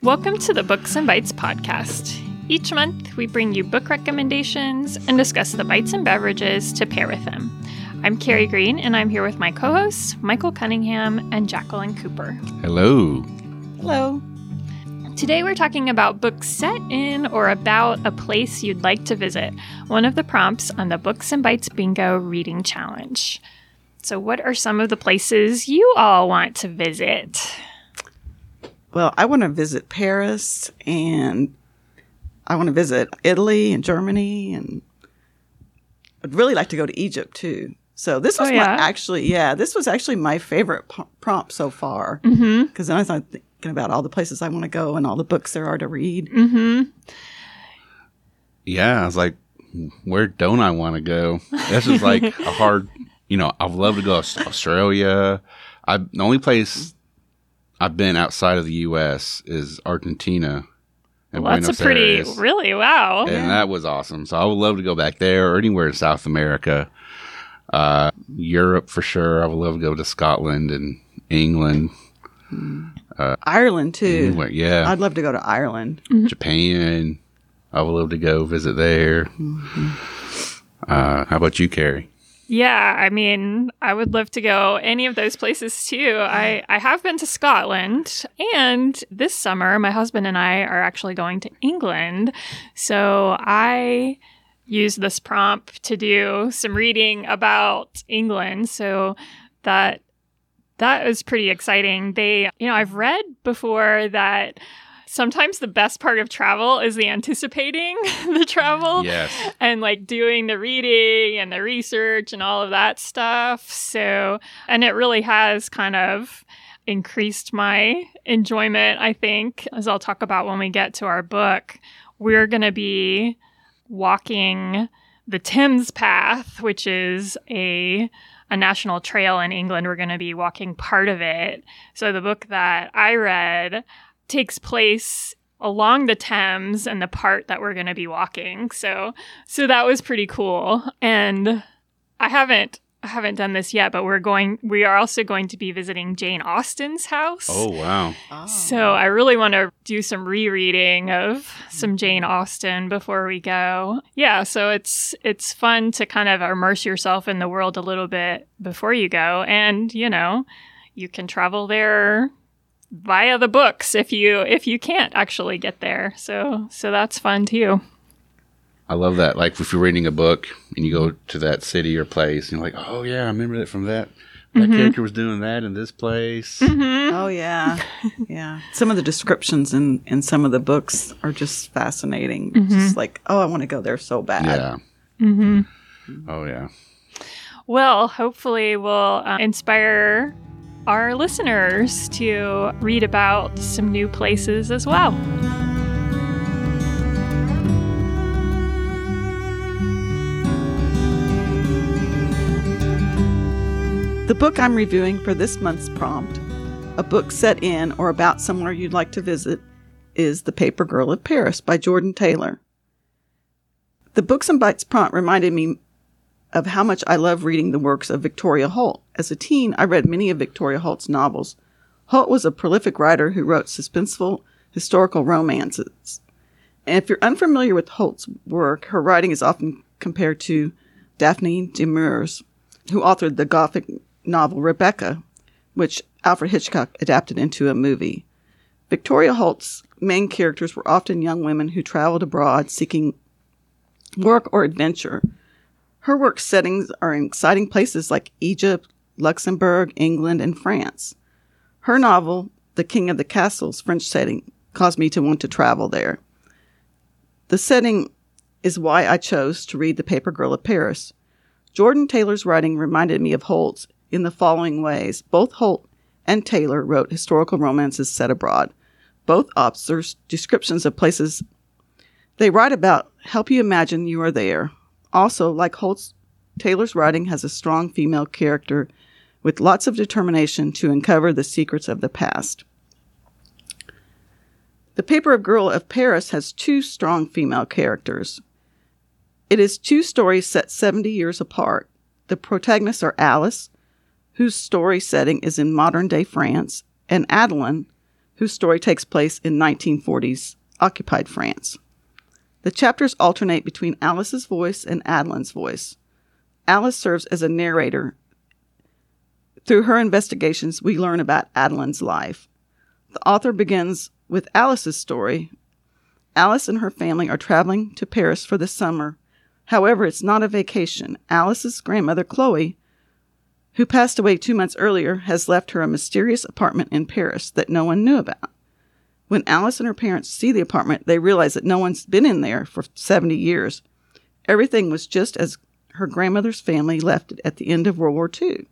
Welcome to the Books and Bites podcast. Each month, we bring you book recommendations and discuss the bites and beverages to pair with them. I'm Carrie Green, and I'm here with my co hosts, Michael Cunningham and Jacqueline Cooper. Hello. Hello. Today, we're talking about books set in or about a place you'd like to visit, one of the prompts on the Books and Bites Bingo Reading Challenge. So, what are some of the places you all want to visit? Well, I want to visit Paris and I want to visit Italy and Germany and I'd really like to go to Egypt too. So this was Oh, yeah? my actually, yeah, this was actually my favorite p- prompt so far Mm-hmm. because then I was thinking about all the places I want to go and all the books there are to read. Mm-hmm. Yeah, I was like, where don't I want to go? This is like a hard, you know, I'd love to go to Australia. I the only place I've been outside of the U.S. is Argentina. and Well, that's Buenos a pretty, Aires. really, wow. and that was awesome. So I would love to go back there or anywhere in South America, uh, Europe for sure. I would love to go to Scotland and England. Ireland too. Anywhere, yeah, I'd love to go to Ireland. Japan. I would love to go visit there. Uh, how about you, Carrie? Yeah, I mean, I would love to go any of those places too. I, I have been to Scotland, and this summer, my husband and I are actually going to England. So I used this prompt to do some reading about England. So that that was pretty exciting. They, you know, I've read before that sometimes the best part of travel is the anticipating the travel Yes. and like doing the reading and the research and all of that stuff. So, and it really has kind of increased my enjoyment, I think, as I'll talk about when we get to our book. We're going to be walking the Thames Path, which is a a national trail in England. We're going to be walking part of it. So the book that I read takes place along the Thames and the part that we're going to be walking. So so that was pretty cool. And I haven't I haven't done this yet, but we're going we are also going to be visiting Jane Austen's house. Oh wow. So I really want to do some rereading of some Jane Austen before we go. Yeah, so it's it's fun to kind of immerse yourself in the world a little bit before you go and, you know, you can travel there via the books if you if you can't actually get there. So so that's fun too. I love that. Like if you're reading a book and you go to that city or place, and you're like, oh yeah, I remember that from that. That Mm-hmm. character was doing that in this place. Oh yeah, yeah. Some of the descriptions in in some of the books are just fascinating. Just like, oh, I want to go there so bad. Yeah. Mhm. Oh yeah. Well, hopefully, we'll uh, inspire our listeners to read about some new places as well. The book I'm reviewing for this month's prompt, a book set in or about somewhere you'd like to visit, is The Paper Girl of Paris by Jordyn Taylor. The Books and Bites prompt reminded me of how much I love reading the works of Victoria Holt. As a teen, I read many of Victoria Holt's novels. Holt was a prolific writer who wrote suspenseful historical romances. And if you're unfamiliar with Holt's work, her writing is often compared to Daphne du Maurier's, who authored the Gothic novel Rebecca, which Alfred Hitchcock adapted into a movie. Victoria Holt's main characters were often young women who traveled abroad seeking work or adventure. Her work settings are in exciting places like Egypt, Luxembourg, England, and France. Her novel, The King of the Castle's, French setting, caused me to want to travel there. The setting is why I chose to read The Paper Girl of Paris. Jordyn Taylor's writing reminded me of Holt's in the following ways. Both Holt and Taylor wrote historical romances set abroad. Both authors' descriptions of places they write about help you imagine you are there. Also, like Holt's, Taylor's writing has a strong female character with lots of determination to uncover the secrets of the past. The Paper of Girl of Paris has two strong female characters. It is two stories set 70 years apart. The protagonists are Alice, whose story setting is in modern day France, and Adalynn, whose story takes place in 1940s occupied France. The chapters alternate between Alice's voice and Adalynn's voice. Alice serves as a narrator. Through her investigations, we learn about Adalynn's life. The author begins with Alice's story. Alice and her family are traveling to Paris for the summer. However, it's not a vacation. Alice's grandmother, Chloe, who passed away two months earlier, has left her a mysterious apartment in Paris that no one knew about. When Alice and her parents see the apartment, they realize that no one's been in there for 70 years. Everything was just as her grandmother's family left it at the end of World War II.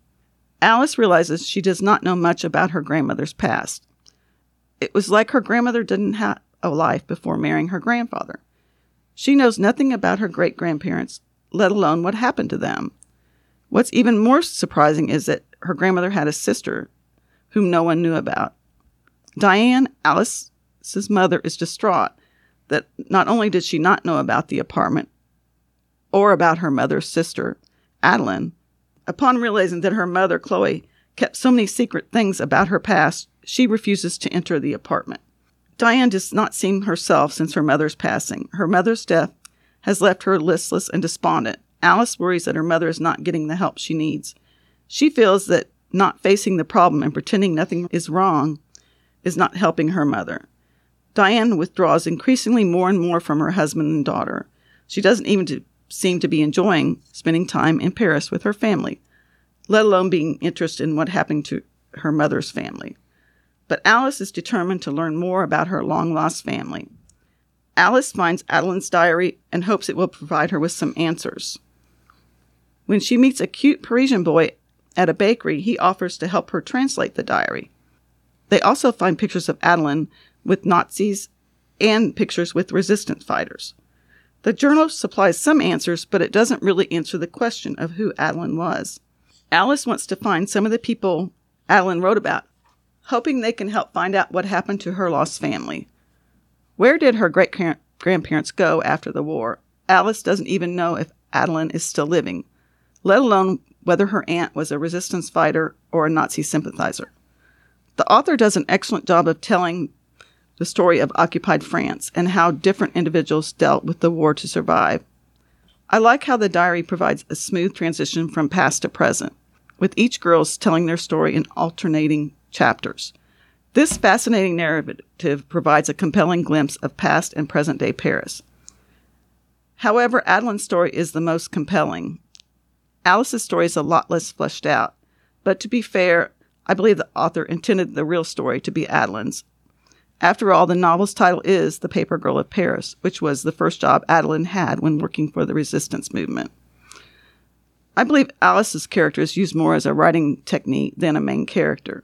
Alice realizes she does not know much about her grandmother's past. It was like her grandmother didn't have a life before marrying her grandfather. She knows nothing about her great grandparents, let alone what happened to them. What's even more surprising is that her grandmother had a sister whom no one knew about. Diane, Alice's mother, is distraught that not only did she not know about the apartment or about her mother's sister, Adalynn, upon realizing that her mother, Chloe, kept so many secret things about her past, she refuses to enter the apartment. Diane does not seem herself since her mother's passing. Her mother's death has left her listless and despondent. Alice worries that her mother is not getting the help she needs. She feels that not facing the problem and pretending nothing is wrong is not helping her mother. Diane withdraws increasingly more and more from her husband and daughter. She doesn't even seem to be enjoying spending time in Paris with her family, let alone being interested in what happened to her mother's family. But Alice is determined to learn more about her long lost family. Alice finds Adalynn's diary and hopes it will provide her with some answers. When she meets a cute Parisian boy at a bakery, he offers to help her translate the diary. They also find pictures of Adalynn with Nazis and pictures with resistance fighters. The journal supplies some answers, but it doesn't really answer the question of who Adalynn was. Alice wants to find some of the people Adalynn wrote about, hoping they can help find out what happened to her lost family. Where did her great grandparents go after the war? Alice doesn't even know if Adalynn is still living, let alone whether her aunt was a resistance fighter or a Nazi sympathizer. The author does an excellent job of telling the story of occupied France and how different individuals dealt with the war to survive. I like how the diary provides a smooth transition from past to present, with each girl's telling their story in alternating chapters. This fascinating narrative provides a compelling glimpse of past and present day Paris. However, Adalynn's story is the most compelling. Alice's story is a lot less fleshed out, but to be fair, I believe the author intended the real story to be Adalynn's. After all, the novel's title is The Paper Girl of Paris, which was the first job Adalynn had when working for the resistance movement. I believe Alice's character is used more as a writing technique than a main character.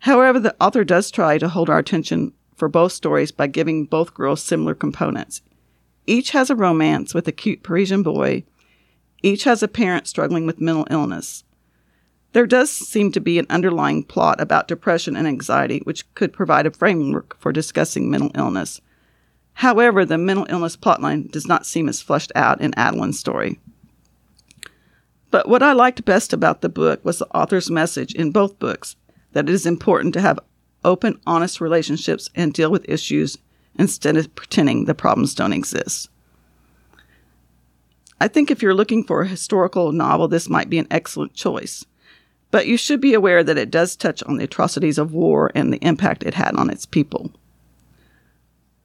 However, the author does try to hold our attention for both stories by giving both girls similar components. Each has a romance with a cute Parisian boy. Each has a parent struggling with mental illness. There does seem to be an underlying plot about depression and anxiety, which could provide a framework for discussing mental illness. However, the mental illness plotline does not seem as fleshed out in Adalynn's story. But what I liked best about the book was the author's message in both books that it is important to have open, honest relationships and deal with issues instead of pretending the problems don't exist. I think if you're looking for a historical novel, this might be an excellent choice. But you should be aware that it does touch on the atrocities of war and the impact it had on its people.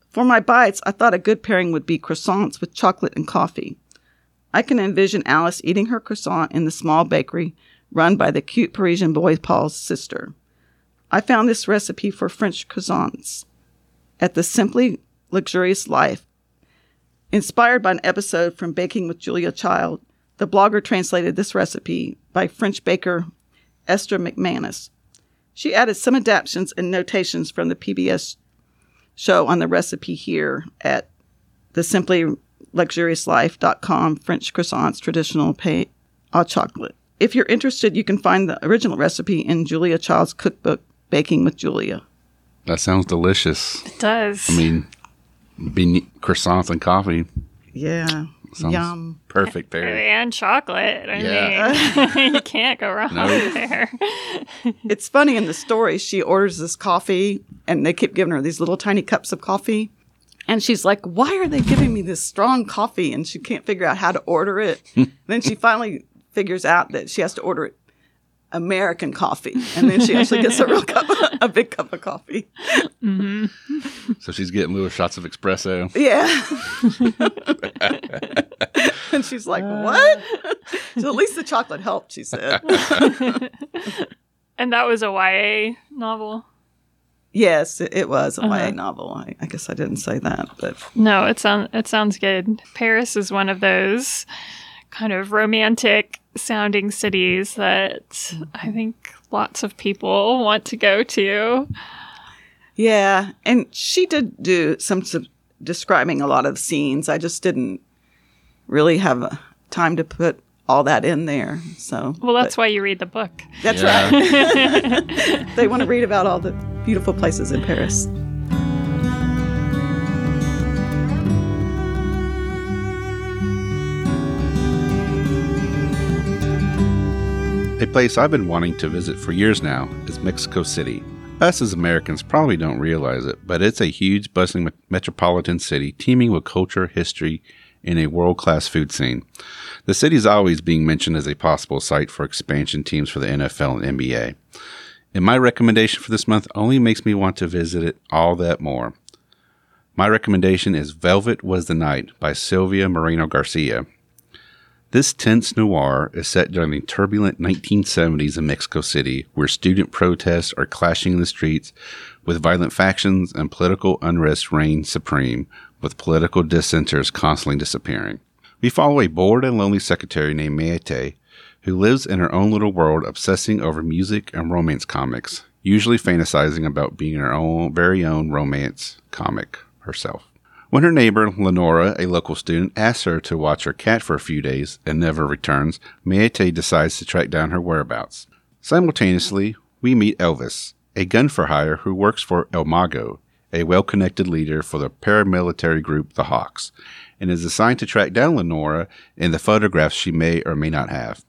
For my bites, I thought a good pairing would be croissants with chocolate and coffee. I can envision Alice eating her croissant in the small bakery run by the cute Parisian boy Paul's sister. I found this recipe for French croissants at the Simply Luxurious Life. Inspired by an episode from Baking with Julia Child, the blogger translated this recipe by French baker Esther McManus. She added some adaptations and notations from the PBS show on the recipe here at the simplyluxuriouslife.com French croissants traditional pain au chocolate. If you're interested, you can find the original recipe in Julia Child's cookbook, Baking with Julia. That sounds delicious. It does. I mean, be croissants and coffee. Yeah. Sounds Yum. perfect there. and chocolate. I Yeah. mean, you can't go wrong No. there. It's funny in the story, she orders this coffee and they keep giving her these little tiny cups of coffee. And she's like, why are they giving me this strong coffee? And she can't figure out how to order it. then she finally figures out that she has to order it American coffee. And then she actually gets a real cup, a big cup of coffee. So she's getting little shots of espresso. Yeah. and she's like, what? so at least the chocolate helped, she said. And that was a YA novel. yes, it, it was a Uh-huh. YA novel. I, I guess I didn't say that, but No, it sounds it sounds good. Paris is one of those kind of romantic sounding cities that I think lots of people want to go to. Yeah, and she did do some sub- describing a lot of scenes. I just didn't really have uh, time to put all that in there. So, Well, that's why you read the book. that's Yeah. right. they want to read about all the beautiful places in Paris. Place I've been wanting to visit for years now is Mexico City. Us as Americans probably don't realize it, but it's a huge, bustling metropolitan city teeming with culture, history, and a world class food scene. The city is always being mentioned as a possible site for expansion teams for the NFL and NBA. And my recommendation for this month only makes me want to visit it all that more. My recommendation is Velvet Was the Night by Silvia Moreno Garcia. This tense noir is set during the turbulent 1970s in Mexico City, where student protests are clashing in the streets with violent factions and political unrest reign supreme, with political dissenters constantly disappearing. We follow a bored and lonely secretary named Maite, who lives in her own little world obsessing over music and romance comics, usually fantasizing about being her own very own romance comic herself. When her neighbor, Leonora, a local student, asks her to watch her cat for a few days and never returns, Maite decides to track down her whereabouts. Simultaneously, we meet Elvis, a gun for hire who works for El Mago, a well connected leader for the paramilitary group the Hawks, and is assigned to track down Leonora in the photographs she may or may not have.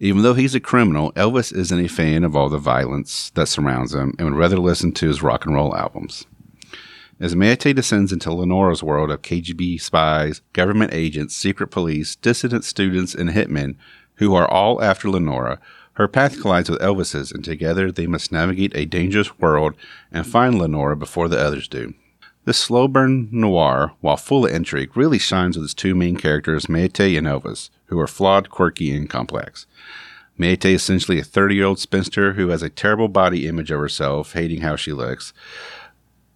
Even though he's a criminal, Elvis isn't a fan of all the violence that surrounds him and would rather listen to his rock and roll albums. As Maite descends into Leonora's world of KGB spies, government agents, secret police, dissident students, and hitmen who are all after Leonora, her path collides with Elvis's, and together they must navigate a dangerous world and find Leonora before the others do. This slow burn noir, while full of intrigue, really shines with its two main characters, Maite and Elvis, who are flawed, quirky, and complex. Maite is essentially a 30 year old spinster who has a terrible body image of herself, hating how she looks.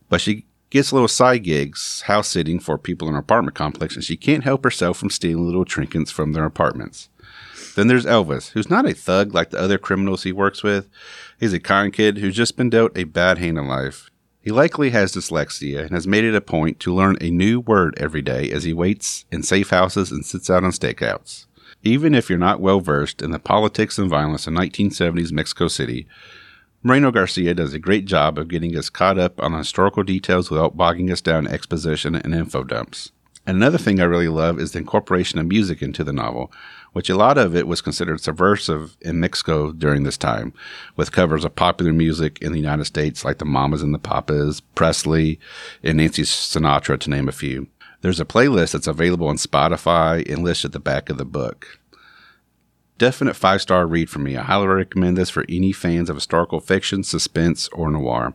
But she gets little side gigs house sitting for people in her apartment complex, and she can't help herself from stealing little trinkets from their apartments. Then there's Elvis, who's not a thug like the other criminals he works with. He's a kind kid who's just been dealt a bad hand in life. He likely has dyslexia and has made it a point to learn a new word every day as he waits in safe houses and sits out on stakeouts. Even if you're not well versed in the politics and violence of 1970s Mexico City, Moreno Garcia does a great job of getting us caught up on historical details without bogging us down exposition and info dumps. Another thing I really love is the incorporation of music into the novel, which a lot of it was considered subversive in Mexico during this time, with covers of popular music in the United States like the Mamas and the Papas, Presley, and Nancy Sinatra, to name a few. There's a playlist that's available on Spotify and listed at the back of the book. Definite five star read for me. I highly recommend this for any fans of historical fiction, suspense, or noir.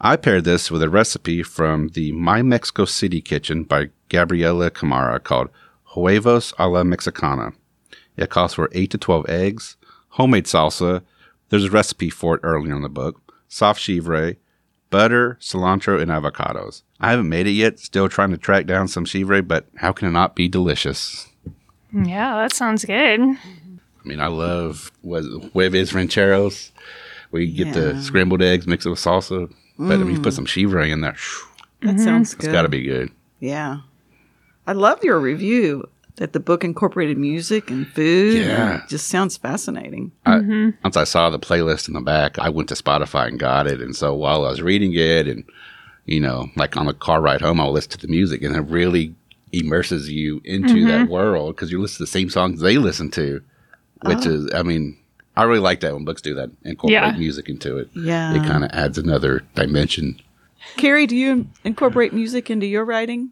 I paired this with a recipe from the My Mexico City Kitchen by Gabriela Cámara called Huevos a la Mexicana. It calls for 8 to 12 eggs, homemade salsa, there's a recipe for it earlier in the book, soft chèvre, butter, cilantro, and avocados. I haven't made it yet, still trying to track down some chèvre, but how can it not be delicious? Yeah, that sounds good. I mean, I love what huevos rancheros. We get the scrambled eggs, mix it with salsa. But I mean, you put mm. some chèvre in there. phew, That mm-hmm. sounds good. It's got to be good. Yeah. I love your review that the book incorporated music and food. Yeah. It just sounds fascinating. I, mm-hmm. once I saw the playlist in the back, I went to Spotify and got it. And so while I was reading it, and you know, like on the car ride home, I'll listen to the music, and it really immerses you into that mm-hmm. world because you listen to the same songs they listen to, which oh. is, I mean, I really like that when books do that, incorporate Yeah. music into it. Yeah. It kind of adds another dimension. Carrie, do you incorporate music into your writing?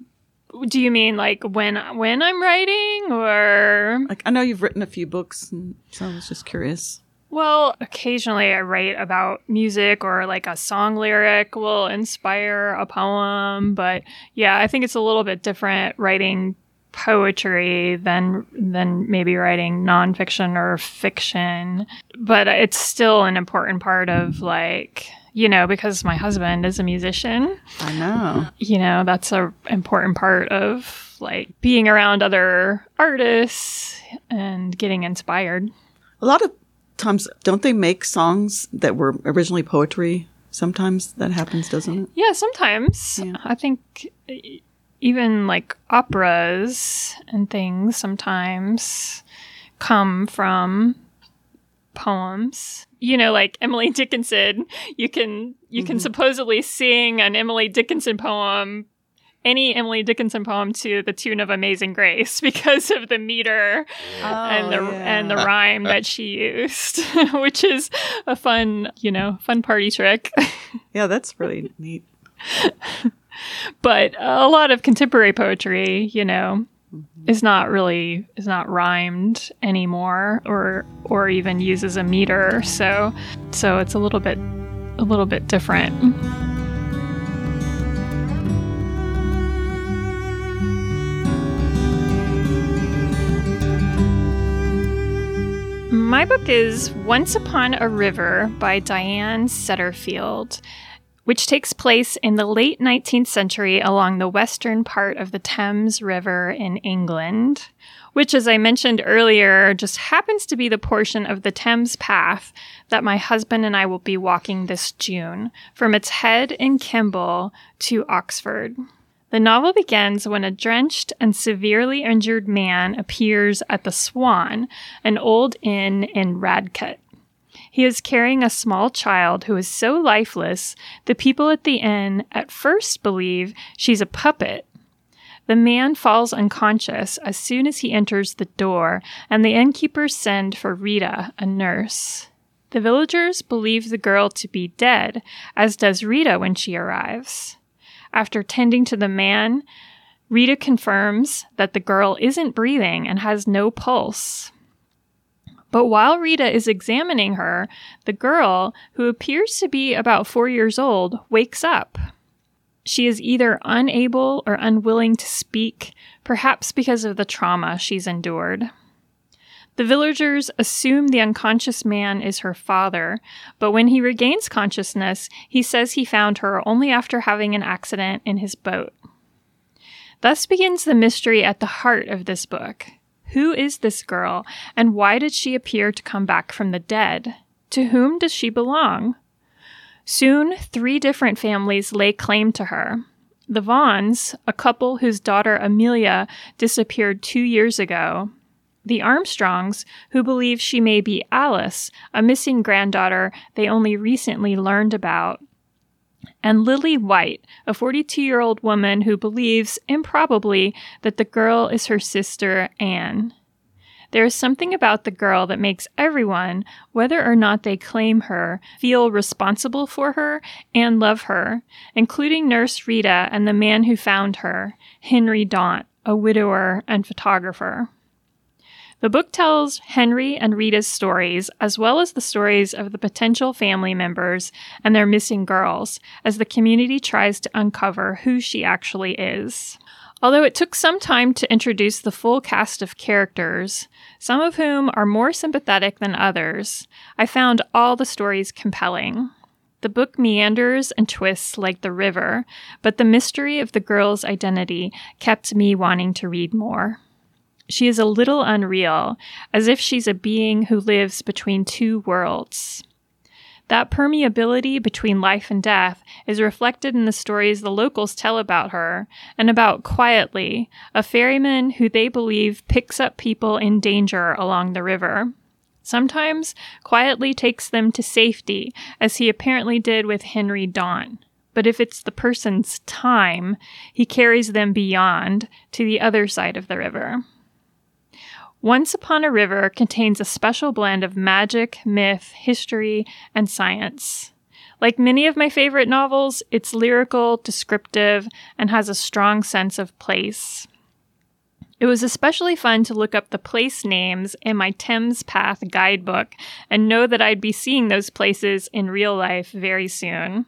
Do you mean like when when I'm writing or Like I know you've written a few books, and so I was just curious. Well, occasionally I write about music or like a song lyric will inspire a poem, but yeah, I think it's a little bit different writing poetry than than maybe writing nonfiction or fiction. But it's still an important part of like you know because my husband is a musician I know. you know that's a important part of like being around other artists and getting inspired A lot of times, don't they make songs that were originally poetry? Sometimes that happens, doesn't it? Yeah, sometimes. Yeah. I think even like operas and things sometimes come from poems. You know, like Emily Dickinson, you can you can mm-hmm. supposedly sing an Emily Dickinson poem any Emily Dickinson poem to the tune of Amazing Grace because of the meter and the Oh, and the rhyme that she used, which is a fun, you know, fun party trick. yeah, that's really neat. but a lot of contemporary poetry you know mm-hmm. is not really is not rhymed anymore or or even uses a meter. So so it's a little bit a little bit different. My book is Once Upon a River by Diane Setterfield which takes place in the late 19th century along the western part of the Thames River in England, which, as I mentioned earlier, just happens to be the portion of the Thames path that my husband and I will be walking this June from its head in Kemble to Oxford. The novel begins when a drenched and severely injured man appears at the Swan, an old inn in Radcot. He is carrying a small child who is so lifeless, the people at the inn at first believe she's a puppet. The man falls unconscious as soon as he enters the door, and the innkeepers send for Rita, a nurse. The villagers believe the girl to be dead, as does Rita when she arrives. After tending to the man, Rita confirms that the girl isn't breathing and has no pulse. But while Rita is examining her, the girl, who appears to be about four years old, wakes up. She is either unable or unwilling to speak, perhaps because of the trauma she's endured. The villagers assume the unconscious man is her father, but when he regains consciousness, he says he found her only after having an accident in his boat. Thus begins the mystery at the heart of this book. Who is this girl, and why did she appear to come back from the dead? To whom does she belong? Soon, three different families lay claim to her. The Vaughans, a couple whose daughter Amelia disappeared two years ago. The Armstrongs, who believe she may be Alice, a missing granddaughter they only recently learned about and Lily White, a 42 year old woman who believes, improbably, that the girl is her sister Anne. There is something about the girl that makes everyone, whether or not they claim her, feel responsible for her and love her, including Nurse Rita and the man who found her, Henry Daunt, a widower and photographer. The book tells Henry and Rita's stories, as well as the stories of the potential family members and their missing girls, as the community tries to uncover who she actually is. Although it took some time to introduce the full cast of characters, some of whom are more sympathetic than others, I found all the stories compelling. The book meanders and twists like the river, but the mystery of the girl's identity kept me wanting to read more. She is a little unreal, as if she's a being who lives between two worlds. That permeability between life and death is reflected in the stories the locals tell about her, and about Quietly, a ferryman who they believe picks up people in danger along the river. Sometimes Quietly takes them to safety, as he apparently did with Henry Daunt. But if it's the person's time, he carries them beyond to the other side of the river. Once Upon a River contains a special blend of magic, myth, history, and science. Like many of my favorite novels, it's lyrical, descriptive, and has a strong sense of place. It was especially fun to look up the place names in my Thames Path guidebook and know that I'd be seeing those places in real life very soon.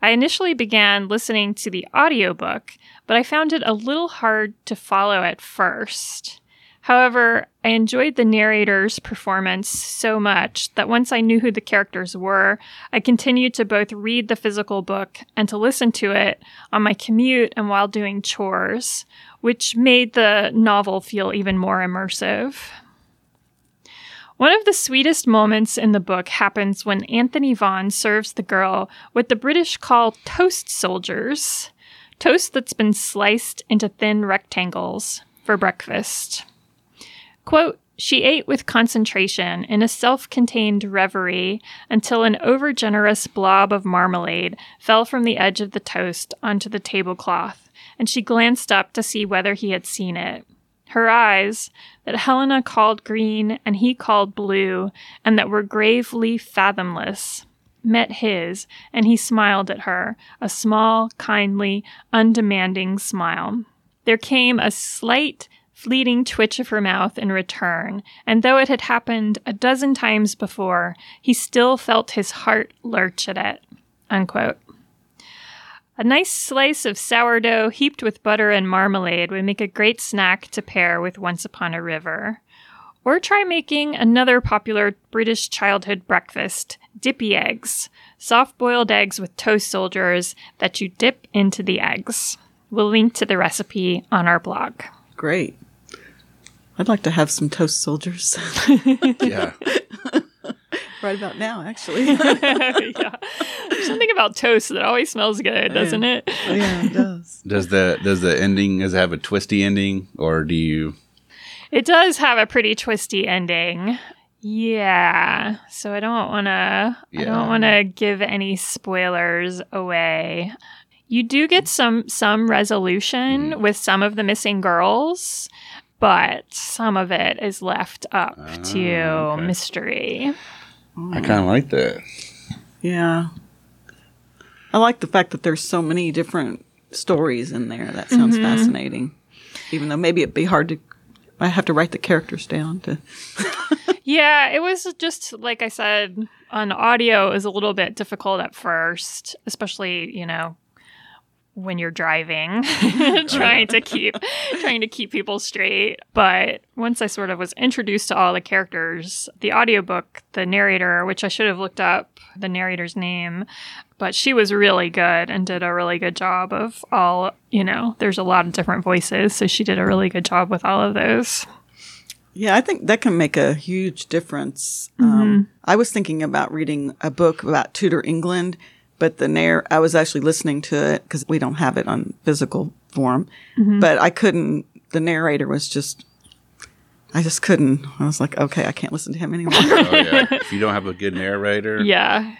I initially began listening to the audiobook, but I found it a little hard to follow at first. However, I enjoyed the narrator's performance so much that once I knew who the characters were, I continued to both read the physical book and to listen to it on my commute and while doing chores, which made the novel feel even more immersive. One of the sweetest moments in the book happens when Anthony Vaughan serves the girl what the British call toast soldiers, toast that's been sliced into thin rectangles, for breakfast. Quote, she ate with concentration in a self contained reverie until an overgenerous blob of marmalade fell from the edge of the toast onto the tablecloth, and she glanced up to see whether he had seen it. Her eyes, that Helena called green and he called blue, and that were gravely fathomless, met his, and he smiled at her, a small, kindly, undemanding smile. There came a slight, fleeting twitch of her mouth in return, and though it had happened a dozen times before, he still felt his heart lurch at it. Unquote. A nice slice of sourdough heaped with butter and marmalade would make a great snack to pair with Once Upon a River. Or try making another popular British childhood breakfast, dippy eggs, soft boiled eggs with toast soldiers that you dip into the eggs. We'll link to the recipe on our blog. Great. I'd like to have some toast soldiers Yeah. right about now, actually. yeah. There's something about toast that always smells good, doesn't it? Oh, yeah, it does. Does the does the ending does it have a twisty ending or do you It does have a pretty twisty ending. Yeah. So I don't want to I don't want to give any spoilers away. You do get some some resolution mm-hmm. with some of the missing girls, but some of it is left up ah, to okay. mystery. I kind of like that. Yeah. I like the fact that there's so many different stories in there. That sounds mm-hmm. fascinating. Even though maybe it'd be hard to, I have to write the characters down to. Yeah, it was just like I said on audio, it was a little bit difficult at first, especially, you know, when you're driving, trying to keep trying to keep people straight. But once I sort of was introduced to all the characters, the audiobook, the narrator, which I should have looked up the narrator's name, but she was really good and did a really good job of all, you know, there's a lot of different voices, so she did a really good job with all of those. Yeah, I think that can make a huge difference. Um, I was thinking about reading a book about Tudor England, but the narr- I was actually listening to it because we don't have it on physical form, mm-hmm. but I couldn't. The narrator was just. I just couldn't. I was like, okay, I can't listen to him anymore. Oh yeah. if you don't have a good narrator, Yeah.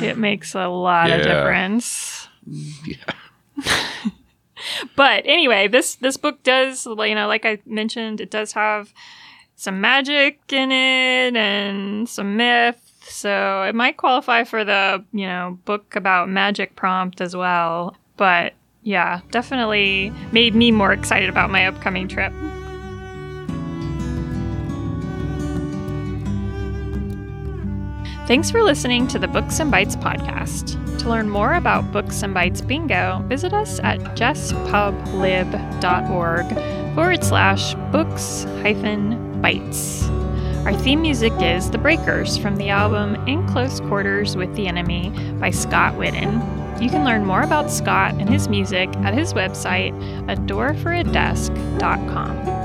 It makes a lot of difference. Yeah. But anyway, this this book does, you know, like I mentioned, it does have some magic in it and some myth. So it might qualify for the, you know, book about magic prompt as well. But yeah, definitely made me more excited about my upcoming trip. Thanks for listening to the Books and Bites podcast. To learn more about Books and Bites Bingo, visit us at jesspublib.org forward slash books hyphen bites. Our theme music is The Breakers from the album In Close Quarters with the Enemy by Scott Whitten. You can learn more about Scott and his music at his website, adoreforadesk.com.